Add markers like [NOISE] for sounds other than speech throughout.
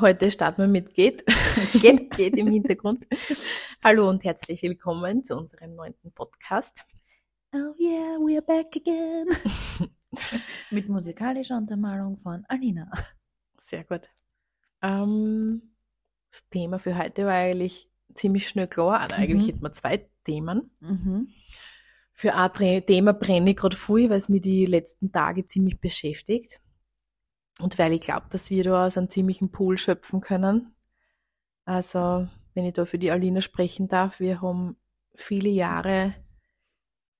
Heute starten wir mit Geht. [LAUGHS] geht, [LAUGHS] geht im Hintergrund. Hallo und herzlich willkommen zu unserem neunten Podcast. Oh yeah, we're back again. [LAUGHS] mit musikalischer Untermalung von Alina. Sehr gut. Ähm, das Thema für heute war eigentlich ziemlich schnell klar. Also eigentlich mhm. hätten wir zwei Themen. Mhm. Für ein Thema brenne ich gerade viel, weil es mich die letzten Tage ziemlich beschäftigt. Und weil ich glaube, dass wir da aus einem ziemlichen Pool schöpfen können. Also, wenn ich da für die Alina sprechen darf, wir haben viele Jahre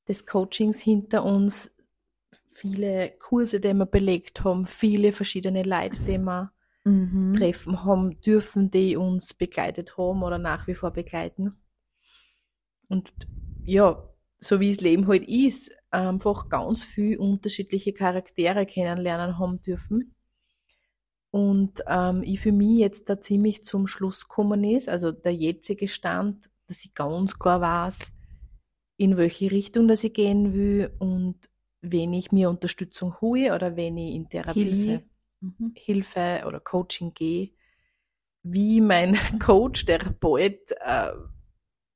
des Coachings hinter uns, viele Kurse, die wir belegt haben, viele verschiedene Leute, die wir mhm. treffen haben dürfen, die uns begleitet haben oder nach wie vor begleiten. Und ja, so wie das Leben halt ist, einfach ganz viel unterschiedliche Charaktere kennenlernen haben dürfen. Und ähm, ich für mich jetzt da ziemlich zum Schluss gekommen ist, also der jetzige Stand, dass ich ganz klar weiß, in welche Richtung dass ich gehen will und wenn ich mir Unterstützung hole oder wenn ich in Therapie Hilfe, mhm. Hilfe oder Coaching gehe, wie mein [LAUGHS] Coach, Therapeut, äh,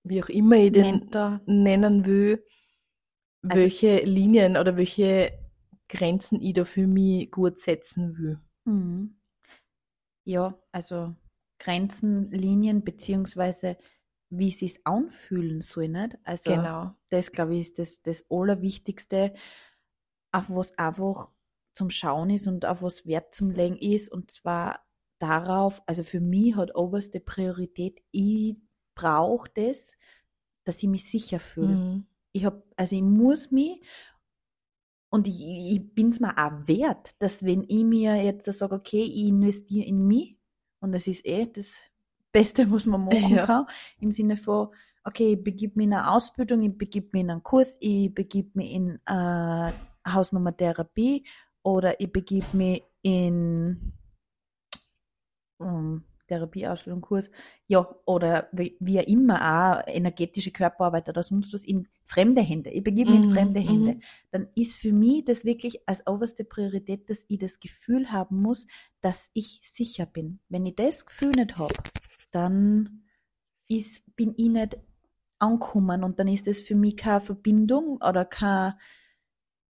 wie auch immer ich den Mentor. nennen will, also, welche Linien oder welche Grenzen ich da für mich gut setzen will. Mhm. Ja, also Grenzen, Linien, beziehungsweise wie sie es anfühlen soll, nicht? Also genau. das, glaube ich, ist das, das Allerwichtigste, auf was einfach zum Schauen ist und auf was Wert zum Legen ist. Und zwar darauf, also für mich hat oberste Priorität, ich brauche das, dass ich mich sicher fühle. Mhm. Ich habe, also ich muss mich und ich, ich bin es mir auch wert, dass wenn ich mir jetzt sage, okay, ich investiere in mich, und das ist eh das Beste, was man [LAUGHS] machen ja. kann, im Sinne von, okay, ich begib mich in eine Ausbildung, ich begib mich in einen Kurs, ich begib mich in äh, Hausnummertherapie oder ich begib mich in um, Therapieausbildung, Kurs, ja, oder wie, wie immer auch energetische Körperarbeit oder sonst was in fremde Hände. Ich begebe mich in mhm, fremde Hände. Mhm. Dann ist für mich das wirklich als oberste Priorität, dass ich das Gefühl haben muss, dass ich sicher bin. Wenn ich das Gefühl nicht habe, dann ist, bin ich nicht angekommen und dann ist das für mich keine Verbindung oder kein,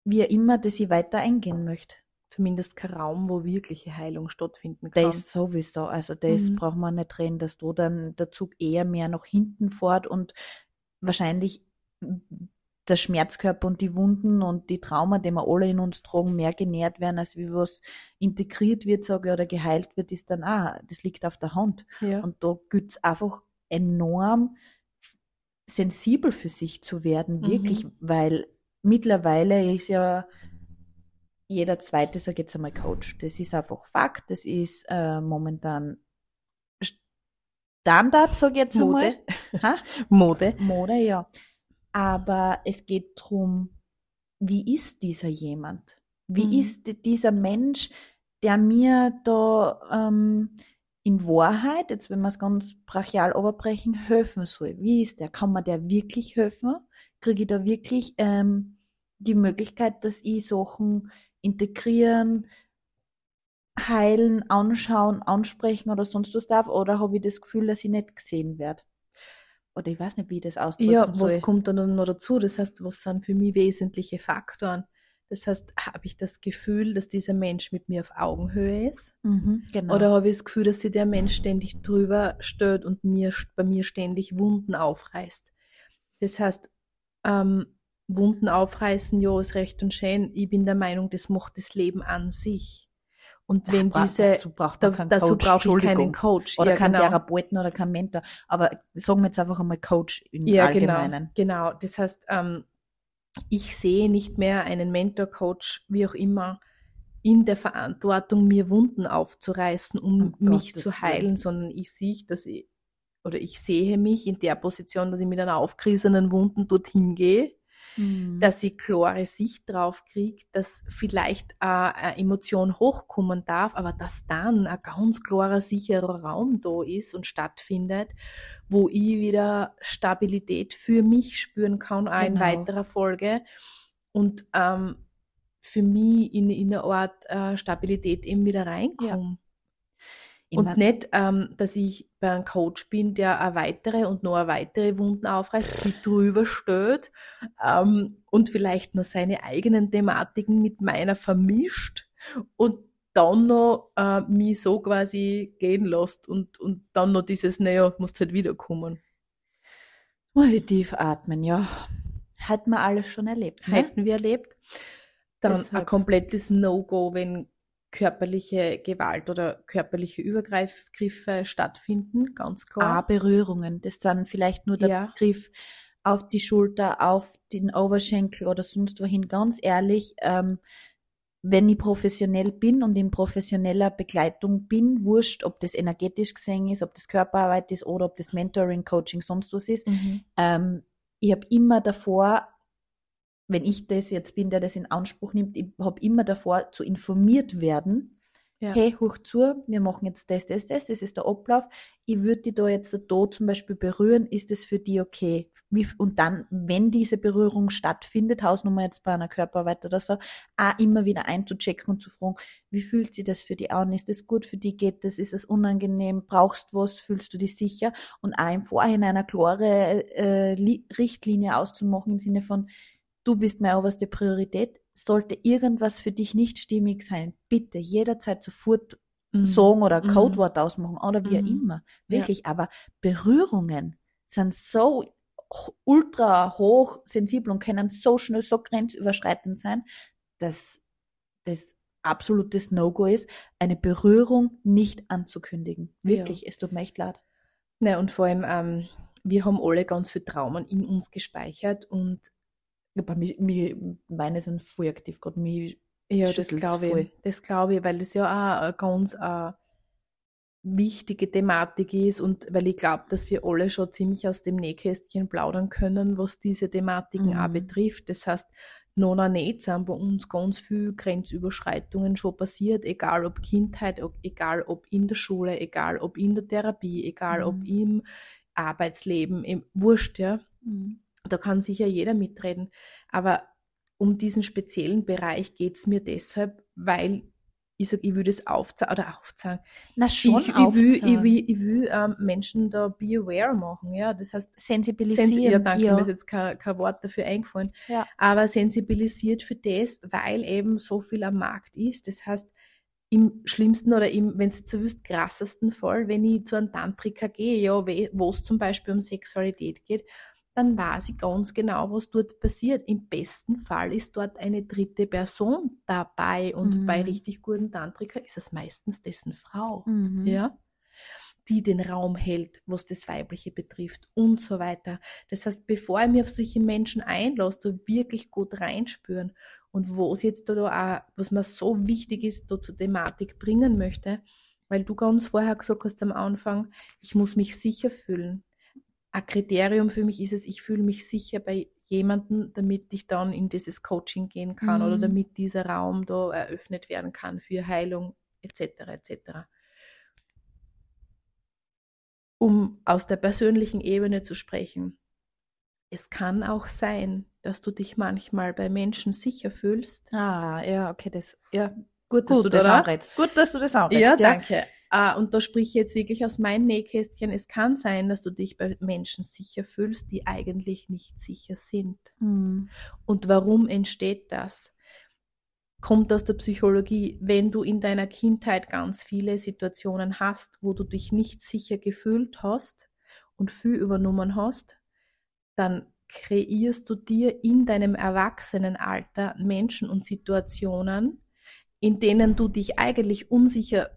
wie immer, dass ich weiter eingehen möchte zumindest kein Raum, wo wirkliche Heilung stattfinden kann. Das sowieso. Also das mhm. braucht man nicht reden, dass du dann der Zug eher mehr nach hinten fährt und wahrscheinlich der Schmerzkörper und die Wunden und die Trauma, die wir alle in uns tragen, mehr genährt werden, als wie was integriert wird, sage ich, oder geheilt wird, ist dann, ah, das liegt auf der Hand. Ja. Und da gilt es einfach enorm sensibel für sich zu werden, wirklich, mhm. weil mittlerweile ist ja jeder zweite, sag ich jetzt einmal, Coach. Das ist einfach Fakt, das ist äh, momentan Standard, sag ich jetzt Mode. [LAUGHS] einmal. Mode. Mode, ja. Aber es geht darum, wie ist dieser jemand? Wie mhm. ist dieser Mensch, der mir da ähm, in Wahrheit, jetzt wenn wir es ganz brachial überbrechen, helfen soll? Wie ist der? Kann man der wirklich helfen? Kriege ich da wirklich ähm, die Möglichkeit, dass ich Sachen integrieren, heilen, anschauen, ansprechen oder sonst was darf? Oder habe ich das Gefühl, dass ich nicht gesehen werde? Oder ich weiß nicht, wie ich das ausdrücken Ja, soll. was kommt dann noch dazu? Das heißt, was sind für mich wesentliche Faktoren? Das heißt, habe ich das Gefühl, dass dieser Mensch mit mir auf Augenhöhe ist? Mhm, genau. Oder habe ich das Gefühl, dass sich der Mensch ständig drüber stört und mir, bei mir ständig Wunden aufreißt? Das heißt, ähm, Wunden aufreißen, ja, ist recht und schön. Ich bin der Meinung, das macht das Leben an sich. Und wenn ja, diese, dazu braucht man da, dazu brauche ich keinen Coach. Oder ja, keinen genau. Therapeuten oder keinen Mentor. Aber sagen wir jetzt einfach einmal Coach im ja, genau. Allgemeinen. Genau, genau. Das heißt, ähm, ich sehe nicht mehr einen Mentor, Coach, wie auch immer, in der Verantwortung, mir Wunden aufzureißen, um oh mich Gott, zu heilen, will. sondern ich sehe, dass ich, oder ich sehe mich in der Position, dass ich mit einer aufgerissenen Wunden dorthin gehe mhm. dass ich klare Sicht drauf kriege, dass vielleicht eine Emotion hochkommen darf, aber dass dann ein ganz klarer, sicherer Raum da ist und stattfindet, wo ich wieder Stabilität für mich spüren kann, auch genau. in weiterer Folge. Und ähm, für mich in, in eine Art äh, Stabilität eben wieder reinkommen. Ja. Ich und nicht, ähm, dass ich bei einem Coach bin, der eine weitere und noch eine weitere Wunden aufreißt, sie drüber stößt ähm, und vielleicht nur seine eigenen Thematiken mit meiner vermischt und dann noch äh, mich so quasi gehen lässt und, und dann noch dieses, naja, musst halt wiederkommen. Muss ich tief atmen, ja. Hätten wir alles schon erlebt. Ne? Hätten wir erlebt. Dann Deshalb. ein komplettes No-Go, wenn körperliche Gewalt oder körperliche Übergriffe stattfinden, ganz klar. Ah, Berührungen, das dann vielleicht nur der ja. Griff auf die Schulter, auf den Oberschenkel oder sonst wohin. Ganz ehrlich, ähm, wenn ich professionell bin und in professioneller Begleitung bin, wurscht, ob das energetisch gesehen ist, ob das Körperarbeit ist oder ob das Mentoring, Coaching, sonst was ist, mhm. ähm, ich habe immer davor wenn ich das jetzt bin, der das in Anspruch nimmt, ich habe immer davor zu informiert werden, ja. hey, hoch zu, wir machen jetzt das, das, das, das ist der Ablauf. Ich würde die da jetzt da zum Beispiel berühren, ist das für die okay? Wie, und dann, wenn diese Berührung stattfindet, Hausnummer jetzt bei einer Körperarbeit oder so, auch immer wieder einzuchecken und zu fragen, wie fühlt sich das für die an? Ist das gut für die? Geht das? Ist es unangenehm? Brauchst du was? Fühlst du dich sicher? Und auch im Vorhinein eine klare äh, Richtlinie auszumachen im Sinne von, du bist meine oberste Priorität. Sollte irgendwas für dich nicht stimmig sein, bitte jederzeit sofort mhm. sagen oder ein mhm. Codewort ausmachen oder wie mhm. auch immer. Wirklich, ja. aber Berührungen sind so ultra hoch sensibel und können so schnell, so grenzüberschreitend sein, dass das absolutes No-Go ist, eine Berührung nicht anzukündigen. Wirklich, ja. es tut mir echt leid. Na, und vor allem, ähm, wir haben alle ganz viel Traumen in uns gespeichert und bei mir, mir, meine sind voll aktiv gerade. Mir ja, das glaube ich. Das glaube ich, weil das ja auch eine ganz äh, wichtige Thematik ist und weil ich glaube, dass wir alle schon ziemlich aus dem Nähkästchen plaudern können, was diese Thematiken mhm. auch betrifft. Das heißt, nona nicht sind bei uns ganz viele Grenzüberschreitungen schon passiert, egal ob Kindheit, egal ob in der Schule, egal ob in der Therapie, egal mhm. ob im Arbeitsleben, im Wurscht, ja. Mhm. Da kann sicher jeder mitreden. Aber um diesen speziellen Bereich geht es mir deshalb, weil ich sage, ich würde es aufzeigen oder aufzeigen. Na schon ich, ich will, ich will, ich will ähm, Menschen da be aware machen, ja. Das heißt sensibilisieren. Sensi ja, danke, ja. mir ist jetzt kein, kein Wort dafür eingefallen. Ja. Aber sensibilisiert für das, weil eben so viel am Markt ist. Das heißt, im schlimmsten oder im, wenn es so wüsst, krassesten Fall, wenn ich zu einem Tantriker gehe, ja, wo es zum Beispiel um Sexualität geht, dann weiß ich ganz genau, was dort passiert. Im besten Fall ist dort eine dritte Person dabei und mhm. bei richtig guten Tantriker ist es meistens dessen Frau, mhm. ja, die den Raum hält, was das Weibliche betrifft und so weiter. Das heißt, bevor ich mich auf solche Menschen einlasse, da wirklich gut reinspüren und wo es jetzt da auch, was mir so wichtig ist, da zur Thematik bringen möchte, weil du ganz vorher gesagt hast am Anfang, ich muss mich sicher fühlen ein Kriterium für mich ist es, ich fühle mich sicher bei jemandem, damit ich dann in dieses Coaching gehen kann mhm. oder damit dieser Raum da eröffnet werden kann für Heilung etc. etc. Um aus der persönlichen Ebene zu sprechen. Es kann auch sein, dass du dich manchmal bei Menschen sicher fühlst. Ah, ja, okay, das, ja, gut, dass gut, du das oder? auch Gut, dass du das auch Ja, danke. Uh, und da spreche ich jetzt wirklich aus meinem Nähkästchen. Es kann sein, dass du dich bei Menschen sicher fühlst, die eigentlich nicht sicher sind. Mhm. Und warum entsteht das? Kommt aus der Psychologie, wenn du in deiner Kindheit ganz viele Situationen hast, wo du dich nicht sicher gefühlt hast und viel übernommen hast, dann kreierst du dir in deinem Erwachsenenalter Menschen und Situationen, in denen du dich eigentlich unsicher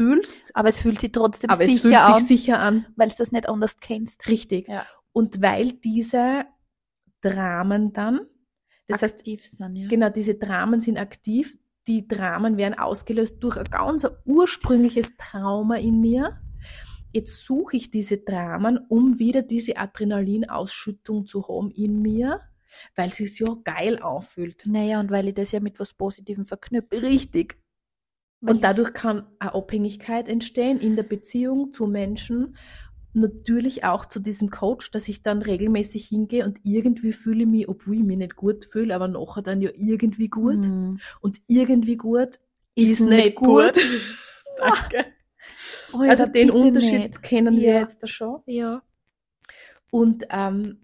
fühlst. Aber es fühlt sich trotzdem aber sicher es fühlt an. Sich sicher an. Weil es das nicht anders kennst. Richtig. Ja. Und weil diese Dramen dann, das aktiv heißt, sind, ja. Genau, diese Dramen sind aktiv. Die Dramen werden ausgelöst durch ein ganz ursprüngliches Trauma in mir. Jetzt suche ich diese Dramen, um wieder diese Adrenalinausschüttung zu haben in mir, weil es sich ja geil auffühlt. Naja, und weil ich das ja mit was Positivem verknüpfe. Richtig. Und dadurch kann eine Abhängigkeit entstehen in der Beziehung zu Menschen, natürlich auch zu diesem Coach, dass ich dann regelmäßig hingehe und irgendwie fühle ich mich, obwohl ich mich nicht gut fühle, aber nachher dann ja irgendwie gut. Mhm. Und irgendwie gut ist, ist nicht gut. gut. [LAUGHS] Danke. [LAUGHS] Oh, ja, also den Unterschied nicht. kennen ja. wir jetzt da schon. Ja. Und ähm,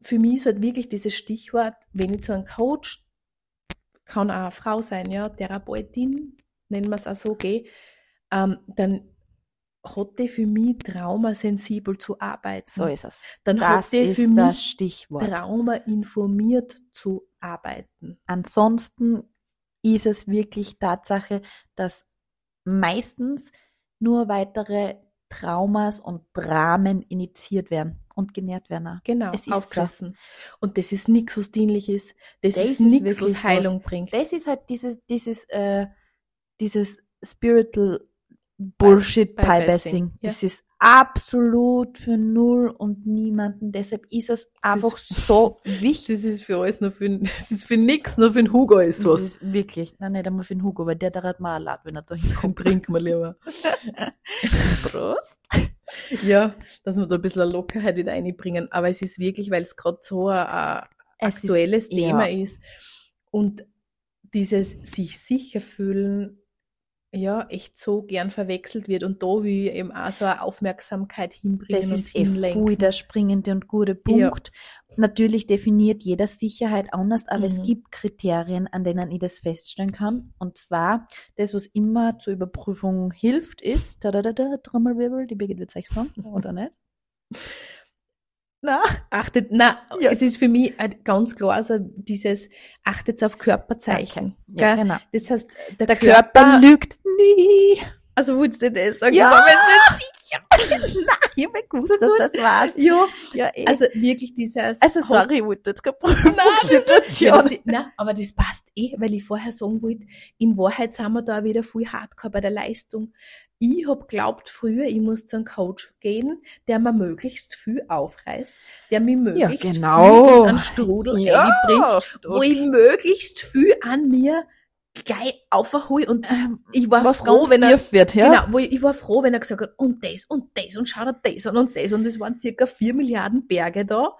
für mich ist halt wirklich dieses Stichwort, wenn ich zu einem Coach, kann auch eine Frau sein, ja, Therapeutin, nennen wir es auch so, gehe, ähm, dann hat die für mich traumasensibel zu arbeiten. So ist es. Dann das hat die für mich Stichwort. Trauma informiert zu arbeiten. Ansonsten ist es wirklich Tatsache, dass meistens nur weitere Traumas und Dramen initiiert werden und genährt werden. Genau, es ist auffressen. So. Und das ist nichts, was dienlich ist. Das, das ist nichts, was Heilung was. bringt. Das ist halt dieses, dieses, äh, dieses Spiritual Bullshit Pie Bassing. Ja. Das ist absolut für null und niemanden. Deshalb ist es das einfach ist, so [LAUGHS] wichtig. Das ist für alles nur für, das ist für nix, nur für den Hugo ist was. Das ist wirklich, nein, nicht einmal für den Hugo, weil der da hat mal leid, wenn er da hinkommt. [LAUGHS] Trink mal lieber. [LAUGHS] Prost. Ja, dass wir da ein bisschen Lockerheit wieder reinbringen. Aber es ist wirklich, weil es gerade so ein, ein aktuelles ist, Thema ja. ist. Und dieses sich sicher fühlen ja, echt so gern verwechselt wird und da will ich eben auch so eine Aufmerksamkeit hinbringen das ist eh voll der springende und gute Punkt. Ja. Natürlich definiert jeder Sicherheit anders, aber mhm. es gibt Kriterien, an denen ich das feststellen kann. Und zwar, das, was immer zur Überprüfung hilft, ist, da da da da, Trommelwirbel, die Birgit wird es euch sagen, oder nicht? [LAUGHS] Na, achtet, na, ja. es ist für mich ganz klar, also dieses achtet auf Körperzeichen. Ja, genau. Das heißt, der, der Körper, Körper, lügt nie. Also willst du das sagen? Ja. Nein, [LAUGHS] ich hab gewusst, dass das war's. Ja, ja eh. also wirklich dieses... Also sorry, ich wollte jetzt keine [LAUGHS] Prüfungssituation. Ja, nein, aber das passt eh, weil ich vorher sagen wollte, in Wahrheit sind wir da wieder viel hardcore bei der Leistung ich hab glaubt früher, ich muss zu einem Coach gehen, der mir möglichst viel aufreißt, der mir möglichst ja, genau. viel an Strudel ja, bringt, wo ich möglichst viel an mir gleich aufhole und ähm, ich war Was froh, wenn er wird, ja? genau, wo ich, ich, war froh, wenn er gesagt hat und das und das und schau dir das an und das und es waren circa vier Milliarden Berge da,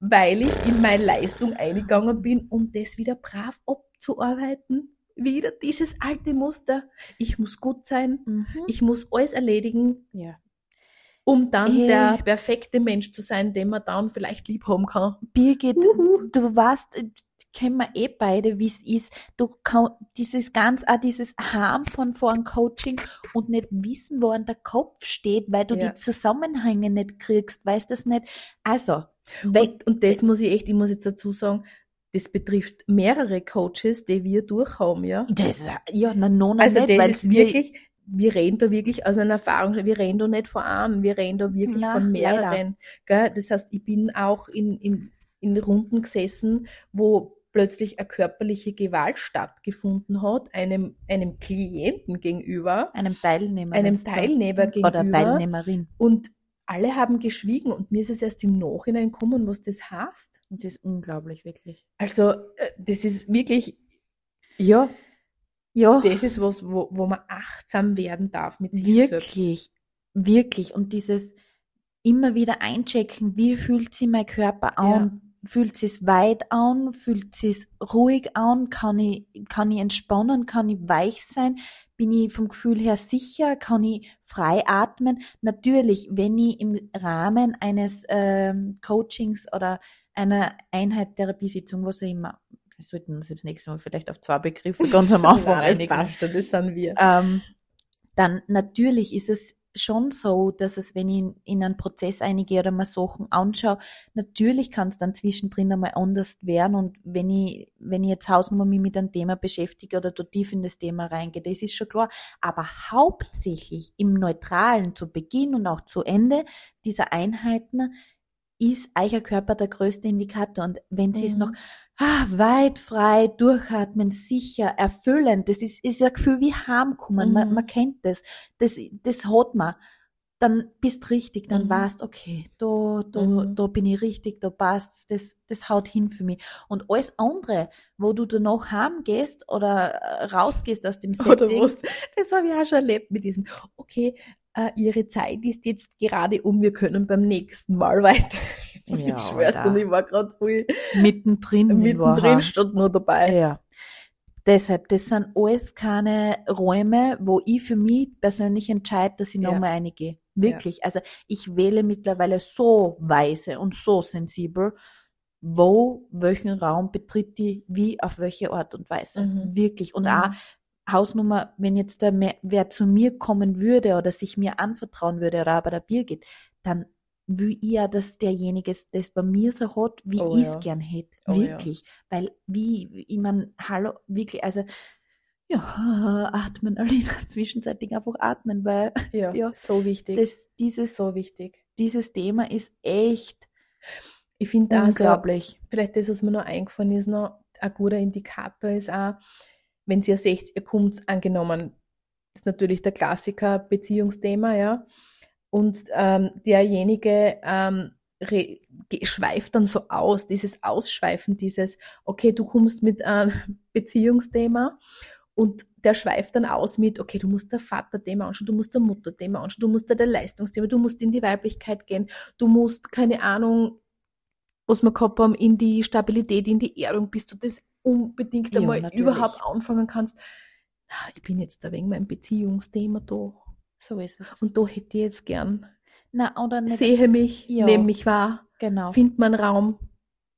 weil ich in meine Leistung eingegangen bin, um das wieder brav abzuarbeiten wieder dieses alte Muster. Ich muss gut sein, mhm. ich muss alles erledigen, ja. um dann hey. der perfekte Mensch zu sein, den man dann vielleicht lieb haben kann. Birgit, Uhu. du weißt, kennen wir eh beide, wie es ist. Du dieses ganz, auch dieses Harm von vor einem Coaching und nicht wissen, wo an der Kopf steht, weil du ja. die Zusammenhänge nicht kriegst, weißt das nicht. Also, und, und das muss ich echt, ich muss jetzt dazu sagen, das betrifft mehrere Coaches, die wir durchhaben, ja. Das, ja, na, no, na also nicht, das ist wirklich, wir reden da wirklich aus einer Erfahrung, wir reden da nicht von einem, wir reden da wirklich na, von mehreren. Gell? Das heißt, ich bin auch in, in, in Runden gesessen, wo plötzlich eine körperliche Gewalt stattgefunden hat, einem, einem Klienten gegenüber. Einem Teilnehmer. Einem Teilnehmer gegenüber. Oder Teilnehmerin. Und alle haben geschwiegen und mir ist es erst im Nachhinein gekommen, was das heißt. Das ist unglaublich, wirklich. Also, äh, das ist wirklich, ja, ja. Das ist was, wo, wo man achtsam werden darf mit sich wirklich, selbst. Wirklich, wirklich. Und dieses immer wieder einchecken, wie fühlt sich mein Körper an? Ja. Fühlt es weit an? Fühlt es ruhig an? Kann ich, kann ich entspannen? Kann ich weich sein? Bin ich vom Gefühl her sicher? Kann ich frei atmen? Natürlich, wenn ich im Rahmen eines ähm, Coachings oder einer Einheit Therapiesitzung, was auch immer, wir sollten uns das nächste Mal vielleicht auf zwei Begriffe ganz am [LAUGHS] Anfang Nein, einigen. Passt, das sind wir. Ähm, dann natürlich ist es schon so, dass es, wenn ich in, einen Prozess eingehe oder mal Sachen anschaue, natürlich kann es dann zwischendrin einmal anders werden. Und wenn ich, wenn ich jetzt Hausnummer mich mit einem Thema beschäftige oder da tief in das Thema reingehe, das ist schon klar, aber hauptsächlich im Neutralen zu Beginn und auch zu Ende dieser Einheiten ist euer Körper der größte Indikator und wenn sie mhm. es noch ah, weit frei durchatmen, sicher, erfüllend. Das ist, ist ein Gefühl wie heimkommen. Mhm. Man, man kennt das. Das, das hat man. Dann bist richtig, dann mhm. weißt, okay, da, da, mhm. da bin ich richtig, da passt das, das haut hin für mich. Und alles andere, wo du danach heimgehst oder äh, rausgehst aus dem Setting. Das habe ich auch schon erlebt mit diesem, okay, äh, ihre Zeit ist jetzt gerade um, wir können beim nächsten Mal weiter. Ja, [LAUGHS] ich schwör's dir, ich war gerade voll mittendrin. Mittendrin statt nur dabei. Ja. Deshalb, das sind alles keine Räume, wo ich für mich persönlich entscheide, dass ich nochmal ja. eingehe. Wirklich. Ja. Also ich wähle mittlerweile so weise und so sensibel, wo, welchen Raum betritt die, wie, auf welche Art und Weise. Mhm. Wirklich. Und mhm. auch Hausnummer, wenn jetzt der mehr, wer zu mir kommen würde oder sich mir anvertrauen würde oder aber der Bier geht, dann will ich ja, dass derjenige das bei mir so hat, wie oh, ich es ja. gern hätte. Oh, wirklich. Ja. Weil, wie, ich mein, hallo, wirklich, also, ja, [LAUGHS] atmen, Alina, [LAUGHS] zwischenzeitlich einfach atmen, weil, ja, ja so wichtig. Das, dieses, so wichtig. Dieses Thema ist echt, ich finde unglaublich. Also, vielleicht das, was mir noch eingefallen ist, noch ein guter Indikator ist auch, wenn ihr seht, ihr kommt angenommen, ist natürlich der Klassiker Beziehungsthema, ja, und ähm, derjenige ähm, schweift dann so aus, dieses Ausschweifen, dieses, okay, du kommst mit einem Beziehungsthema und der schweift dann aus mit, okay, du musst der Vaterthema anschauen, du musst der Mutterthema anschauen, du musst der Leistungsthema, du musst in die Weiblichkeit gehen, du musst, keine Ahnung, was wir gehabt haben, in die Stabilität, in die Erdung, bis du das unbedingt ja, einmal natürlich. überhaupt anfangen kannst. Na, ich bin jetzt da wegen meinem Beziehungsthema da. So ist es. Und da hätte ich jetzt gern. Na, oder nicht. Sehe mich, ja. nehme mich wahr. Genau. Find meinen Raum.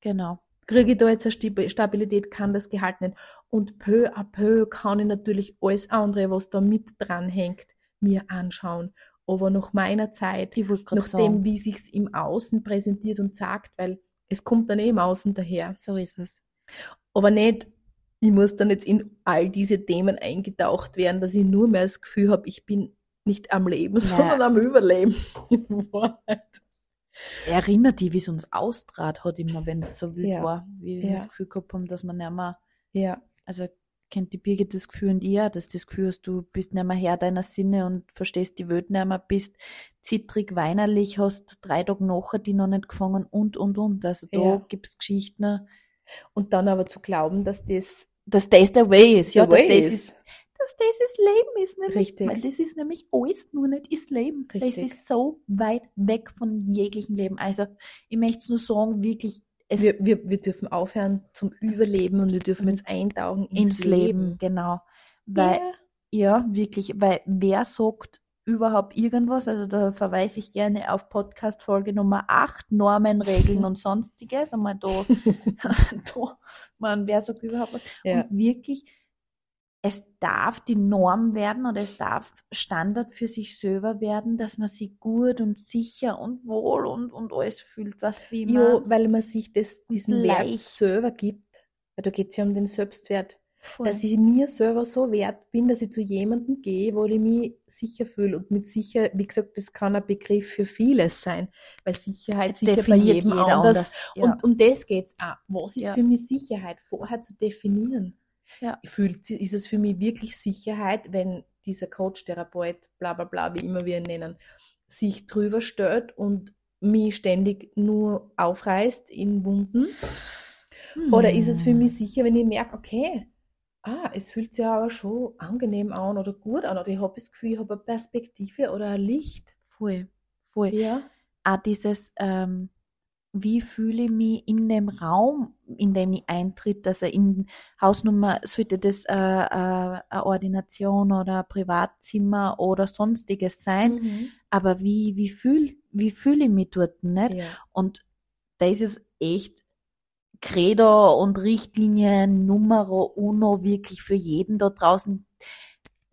Genau. Kriege ich da jetzt eine Stabilität, kann das gehalten Und peu à peu kann ich natürlich alles andere, was da mit dran hängt, mir anschauen. Aber nach meiner Zeit, nach dem, wie sich's im Außen präsentiert und sagt, weil es kommt dann eh im Außen daher. So ist es. Aber nicht, ich muss dann jetzt in all diese Themen eingetaucht werden, dass ich nur mehr das Gefühl habe, ich bin nicht am Leben, [LAUGHS] ja. sondern am Überleben. [LAUGHS] Erinnert die, wie es uns austrat hat, immer wenn es so wild ja. war, wie wir ja. das Gefühl gehabt haben, dass man nicht mehr, ja. also kennt die Birgit das Gefühl und ihr, dass das Gefühl hast, du bist nicht mehr Herr deiner Sinne und verstehst die Welt nicht mehr, bist zittrig, weinerlich, hast drei Tage nachher die noch nicht gefangen und, und, und. Also da ja. es Geschichten. Und dann aber zu glauben, dass das, dass das der Way ist, ja, dass das ist, dass das das Leben ist, nämlich, Richtig. weil das ist nämlich alles nur nicht das Leben. Richtig. Das ist so weit weg von jeglichem Leben. Also, ich möchte es nur sagen, wirklich, wir, wir, wir dürfen aufhören zum Überleben und wir dürfen jetzt eintauchen ins, ins Leben. Leben. Genau. Weil, ja. ja, wirklich, weil wer sagt überhaupt irgendwas, also da verweise ich gerne auf Podcast Folge Nummer 8, Normen, Regeln und [LAUGHS] sonstiges, einmal da, [LAUGHS] da man, wer sagt überhaupt was. Ja. Und wirklich, es darf die Norm werden oder es darf Standard für sich selber werden, dass man sich gut und sicher und wohl und, und alles fühlt, was wie man. Ja, weil man sich das, diesen leicht. Wert selber gibt. Weil da geht es ja um den Selbstwert. Voll. Dass ich mir selber so wert bin, dass ich zu jemandem gehe, wo ich mich sicher fühle. Und mit sicher, wie gesagt, das kann ein Begriff für vieles sein, weil Sicherheit sicher bei jedem anders. anders. Ja. Und um das geht es auch. Was ist ja. für mich Sicherheit? Vorher zu definieren ja. fühlt, ist es für mich wirklich Sicherheit, wenn dieser Coach, Therapeut, bla bla bla, wie immer wir ihn nennen, sich drüber stellt und mich ständig nur aufreißt in Wunden? Hm. Oder ist es für mich sicher, wenn ich merke, okay, ah, es fühlt sich aber schon angenehm an oder gut an oder ich habe das Gefühl, ich habe eine Perspektive oder ein Licht. Voll, voll. Ja. Auch dieses, ähm, wie fühle ich mich in dem Raum, in dem ich eintritt, also in Hausnummer, sollte das äh, äh, eine Ordination oder ein Privatzimmer oder sonstiges sein, mhm. aber wie, wie fühle wie fühl ich mich dort nicht? Ja. Und da ist es echt Credo und Richtlinie Numero uno wirklich für jeden da draußen.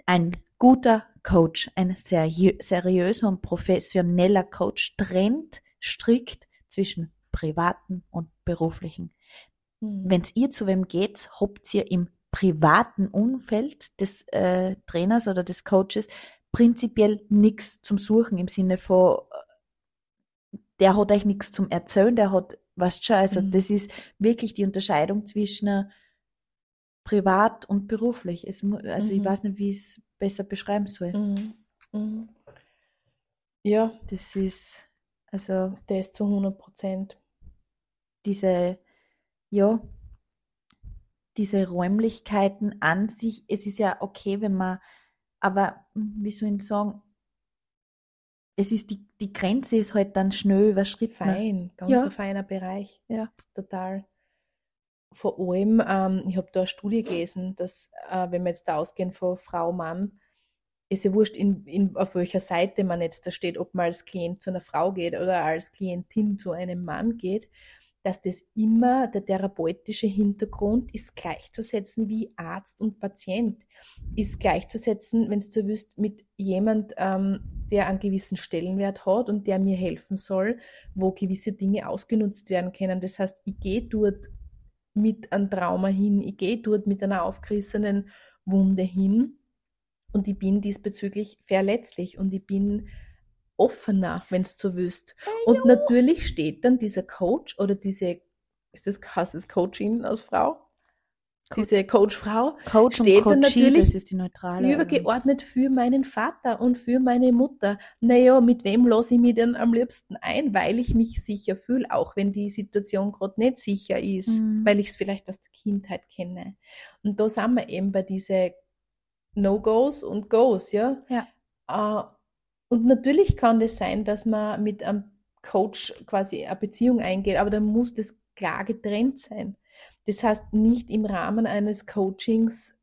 Ein guter Coach, ein seriö seriöser und professioneller Coach trennt strikt zwischen privaten und beruflichen. Mhm. Wenn ihr zu wem geht, habt ihr im privaten Umfeld des äh, Trainers oder des Coaches prinzipiell nichts zum Suchen im Sinne von, äh, der hat euch nichts zum Erzählen, der hat, weißt schon, also mhm. das ist wirklich die Unterscheidung zwischen äh, privat und beruflich. Es, also mhm. ich weiß nicht, wie ich es besser beschreiben soll. Mhm. mhm. Ja. Das ist also der ist zu 100 Prozent. Diese, ja, diese Räumlichkeiten an sich, es ist ja okay, wenn man, aber hm, wie soll ich sagen, es ist die, die Grenze ist halt dann schnell überschritten. Fein, ganz ja. ein feiner Bereich. Ja. Total. vor allem, ähm, ich habe da eine Studie gelesen, dass, äh, wenn wir jetzt da ausgehen von Frau, Mann, ist ja wurscht, in, in, auf welcher Seite man jetzt da steht, ob man als Klient zu einer Frau geht oder als Klientin zu einem Mann geht, dass das immer der therapeutische Hintergrund ist gleichzusetzen wie Arzt und Patient, ist gleichzusetzen, wenn es so wüsst, mit jemand, ähm, der einen gewissen Stellenwert hat und der mir helfen soll, wo gewisse Dinge ausgenutzt werden können. Das heißt, ich gehe dort mit einem Trauma hin, ich gehe dort mit einer aufgerissenen Wunde hin und ich bin diesbezüglich verletzlich und ich bin offener, wenn es so wüsst. Und natürlich steht dann dieser Coach oder diese, ist das, heißt das Coaching als Frau? Co diese Coachfrau Coach steht dann natürlich übergeordnet für meinen Vater und für meine Mutter. Naja, mit wem lasse ich mich denn am liebsten ein? Weil ich mich sicher fühle, auch wenn die Situation gerade nicht sicher ist, mhm. weil ich es vielleicht aus der Kindheit kenne. Und da sind wir eben bei diese No-Gos und Goes, ja. ja. Uh, und natürlich kann das sein, dass man mit einem Coach quasi eine Beziehung eingeht, aber dann muss das klar getrennt sein. Das heißt, nicht im Rahmen eines Coachings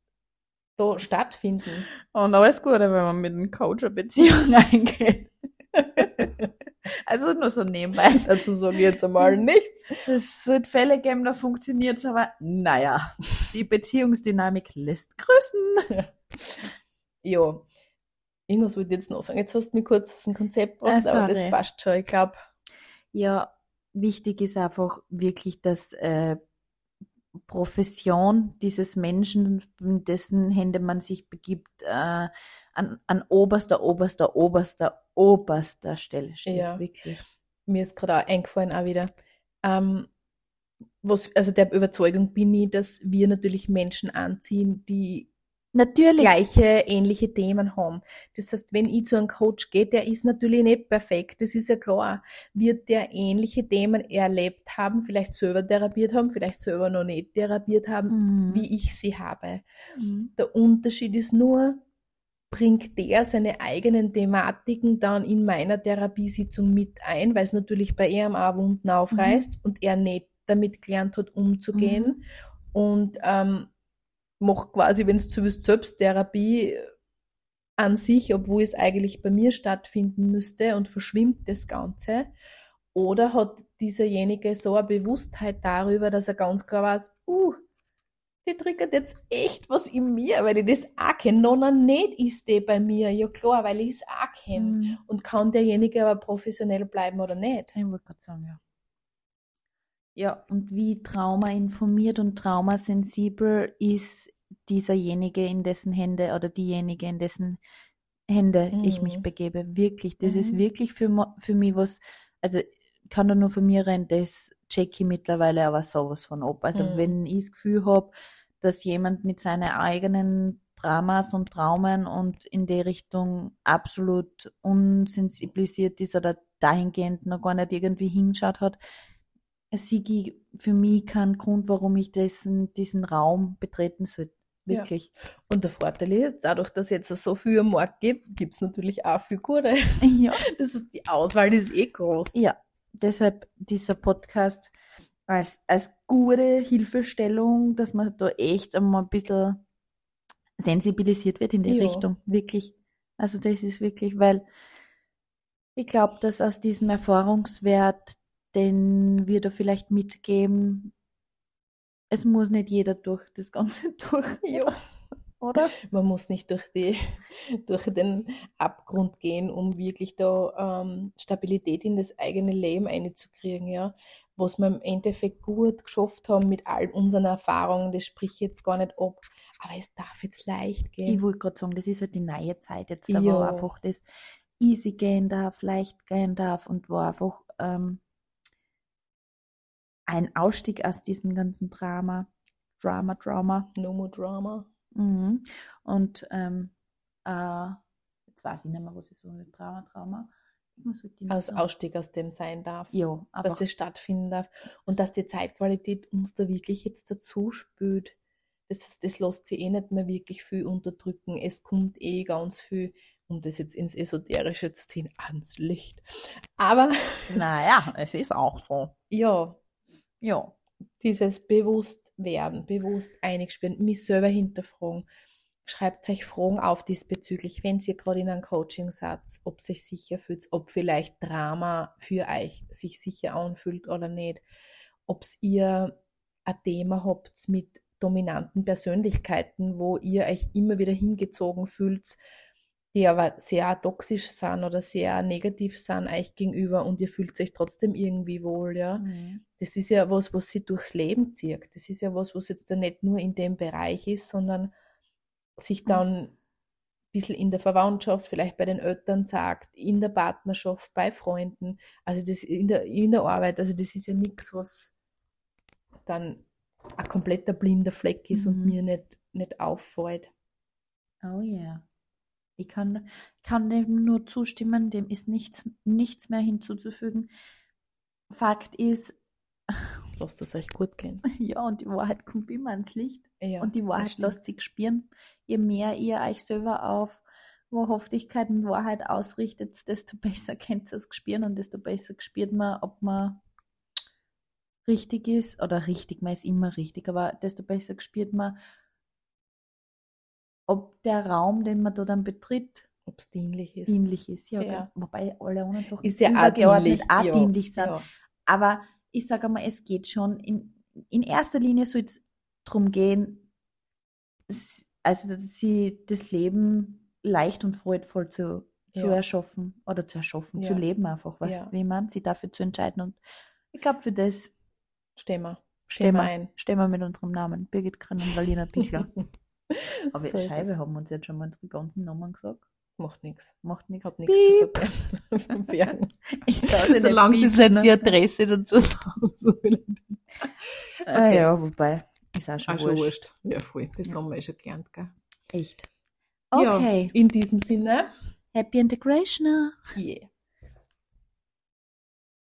da stattfinden. Und alles Gute, wenn man mit einem Coach eine Beziehung [LAUGHS] eingeht. [LAUGHS] also nur so nebenbei. Dazu sage ich jetzt einmal [LAUGHS] nichts. Es wird Fälle geben, da funktioniert es, aber naja, die Beziehungsdynamik lässt grüßen. ja, irgendwas wollte ich jetzt noch sagen. Jetzt hast du mir kurz ein Konzept gebracht, ah, aber das passt schon, ich glaube. Ja, wichtig ist einfach wirklich, dass äh, Profession dieses Menschen, in dessen Hände man sich begibt, äh, an, an oberster, oberster, oberster, oberster Stelle steht. Ja. Wirklich. Mir ist gerade auch eingefallen auch wieder. Ähm, was, also der Überzeugung bin ich, dass wir natürlich Menschen anziehen, die natürlich. gleiche, ähnliche Themen haben. Das heißt, wenn ich zu einem Coach gehe, der ist natürlich nicht perfekt, das ist ja klar, wird der ähnliche Themen erlebt haben, vielleicht selber therapiert haben, vielleicht selber noch nicht therapiert haben, mhm. wie ich sie habe. Mhm. Der Unterschied ist nur, bringt der seine eigenen Thematiken dann in meiner Therapiesitzung mit ein, weil es natürlich bei ihm auch Wunden aufreißt mhm. und er nicht damit gelernt hat, umzugehen. Mhm. Und ähm, mache quasi, wenn es zu wisst, Selbsttherapie an sich, obwohl es eigentlich bei mir stattfinden müsste und verschwimmt das Ganze. Oder hat dieserjenige so eine Bewusstheit darüber, dass er ganz klar weiß, uh, die triggert jetzt echt was in mir, weil ich das auch kenne. Nona nicht ist die bei mir. Ja klar, weil ich es auch kenne. Mhm. Und kann derjenige aber professionell bleiben oder nicht? Ich wollte gerade sagen, ja. Ja, und wie Trauma informiert und traumasensibel ist dieserjenige, in dessen Hände oder diejenige, in dessen Hände mhm. ich mich mhm. begebe. Wirklich, das mhm. ist wirklich für, für mich was, also kann da nur von mir reden, das check ich mittlerweile aber sowas von ab. Also mhm. wenn ich das Gefühl habe, dass jemand mit seinen eigenen Dramas und Traumen und in die Richtung absolut unsensibilisiert ist oder dahingehend noch gar nicht irgendwie hingeschaut hat, Sigi für mich kein Grund, warum ich diesen, diesen Raum betreten sollte. Wirklich. Ja. Und der Vorteil ist, dadurch, dass es jetzt so viel am Markt gibt, gibt es natürlich auch viel gute. [LAUGHS] Ja. Das ist, die Auswahl ist eh groß. Ja, deshalb dieser Podcast als, als gute Hilfestellung, dass man da echt einmal ein bisschen sensibilisiert wird in die ja. Richtung. Wirklich. Also das ist wirklich, weil ich glaube, dass aus diesem Erfahrungswert den wir da vielleicht mitgeben. Es muss nicht jeder durch das Ganze [LAUGHS] durch. Ja. Oder? Man muss nicht durch, die, [LAUGHS] durch den Abgrund gehen, um wirklich da ähm, Stabilität in das eigene Leben einzukriegen, ja. Was wir im Endeffekt gut geschafft haben mit all unseren Erfahrungen, das spricht jetzt gar nicht ab. Aber es darf jetzt leicht gehen. Ich wollte gerade sagen, das ist halt die neue Zeit jetzt, da ja. wo einfach das easy gehen darf, leicht gehen darf und wo einfach ähm, ein Ausstieg aus diesem ganzen Drama. Drama, Drama. No more Drama. Mhm. Und ähm, äh, jetzt weiß ich nicht mehr, was ich so mit Drama, Drama. Als Ausstieg aus dem sein darf. Ja, dass das stattfinden darf. Und dass die Zeitqualität uns da wirklich jetzt dazu spült. Das, das lässt sich eh nicht mehr wirklich viel unterdrücken. Es kommt eh ganz viel, um das jetzt ins Esoterische zu ziehen, ans Licht. Aber. Naja, es ist auch so. Ja, ja, dieses bewusst werden, bewusst einig spüren, mich selber hinterfragen. Schreibt euch Fragen auf diesbezüglich, wenn ihr gerade in einem Coaching seid, ob sich sicher fühlt, ob vielleicht Drama für euch sich sicher anfühlt oder nicht, ob ihr ein Thema habt mit dominanten Persönlichkeiten, wo ihr euch immer wieder hingezogen fühlt, die aber sehr toxisch sind oder sehr negativ sind euch gegenüber und ihr fühlt euch trotzdem irgendwie wohl, ja. Mhm. Das ist ja was, was sie durchs Leben zieht. Das ist ja was, was jetzt da nicht nur in dem Bereich ist, sondern sich mhm. dann ein bisschen in der Verwandtschaft, vielleicht bei den Eltern sagt, in der Partnerschaft, bei Freunden, also das in der, in der Arbeit, also das ist ja nichts, was dann ein kompletter blinder Fleck ist mhm. und mir nicht, nicht auffällt. Oh ja. Yeah. Ich kann, kann dem nur zustimmen, dem ist nichts, nichts mehr hinzuzufügen. Fakt ist, [LAUGHS] Lasst das euch gut gehen. [LAUGHS] Ja, und die Wahrheit kommt immer ans Licht. Ja, und die Wahrheit lasst sich spüren. Je mehr ihr euch selber auf Wahrhaftigkeit und Wahrheit ausrichtet, desto [LAUGHS] besser kennt ihr es spüren und desto besser spürt man, ob man richtig ist. Oder richtig, man ist immer richtig, aber desto besser spürt man, ob der Raum, den man da dann betritt, ob es dienlich ist. Dienlich ist, ja. ja. Wobei alle anderen Sachen ist ja auch dienlich, auch ja. dienlich sind. Ja. Aber ich sage mal, es geht schon. In, in erster Linie soll es darum gehen, also dass sie das Leben leicht und freudvoll zu, zu erschaffen oder zu erschaffen, zu leben einfach, was, wie man sich dafür zu entscheiden. Und ich glaube, für das stehen wir. Stehen wir ein. Stehen wir mit unserem Namen. Birgit Krenn und Valina Pichler. [LAUGHS] [LAUGHS] Aber so Scheibe haben wir uns jetzt schon mal unsere ganzen Namen gesagt. Macht nichts. Macht nichts. Hab nichts zu verbergen. Solange sie nicht die Adresse dazu sagen [LAUGHS] ah, ja, wobei, ist auch schon, auch schon wurscht. Ja, voll. Das ja. haben wir eh schon gelernt, gell? Echt. Okay. Ja, in diesem Sinne. Happy Integration. Yeah.